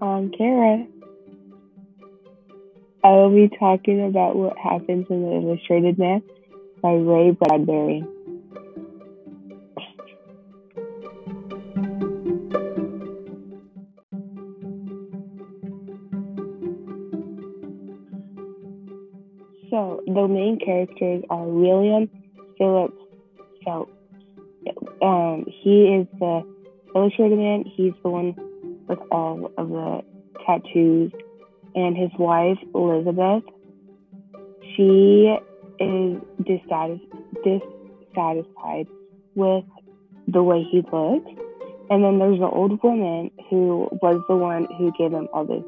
I'm Kara. I will be talking about what happens in the Illustrated Man by Ray Bradbury. So the main characters are William Philippus Phelps. Um, he is the illustrated man. He's the one with all of the tattoos, and his wife Elizabeth. She is dissatisfied with the way he looks. And then there's the old woman who was the one who gave him all the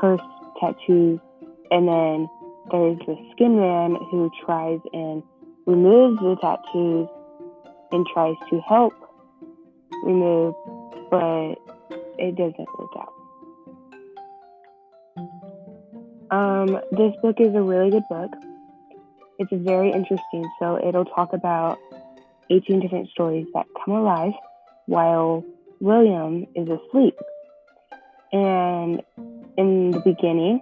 cursed tattoos. And then there's the skin man who tries and removes the tattoos and tries to help remove, but it doesn't work out. Um, this book is a really good book. It's very interesting. So it'll talk about 18 different stories that come alive while William is asleep. And in the beginning,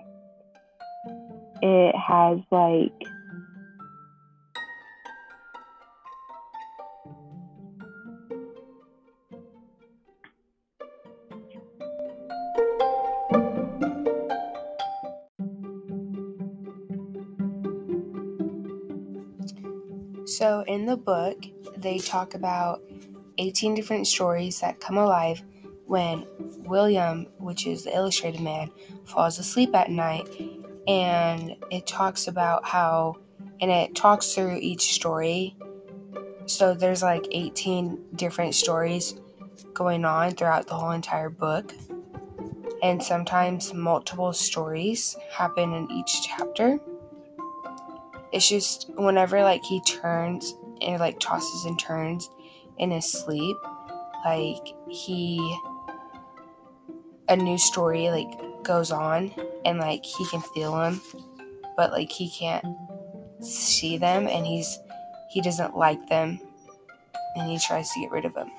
it has like So, in the book, they talk about 18 different stories that come alive when William, which is the illustrated man, falls asleep at night. And it talks about how and it talks through each story. So there's like 18 different stories going on throughout the whole entire book. And sometimes multiple stories happen in each chapter it's just whenever like he turns and like tosses and turns in his sleep like he a new story like goes on and like he can feel them but like he can't see them and he's he doesn't like them and he tries to get rid of them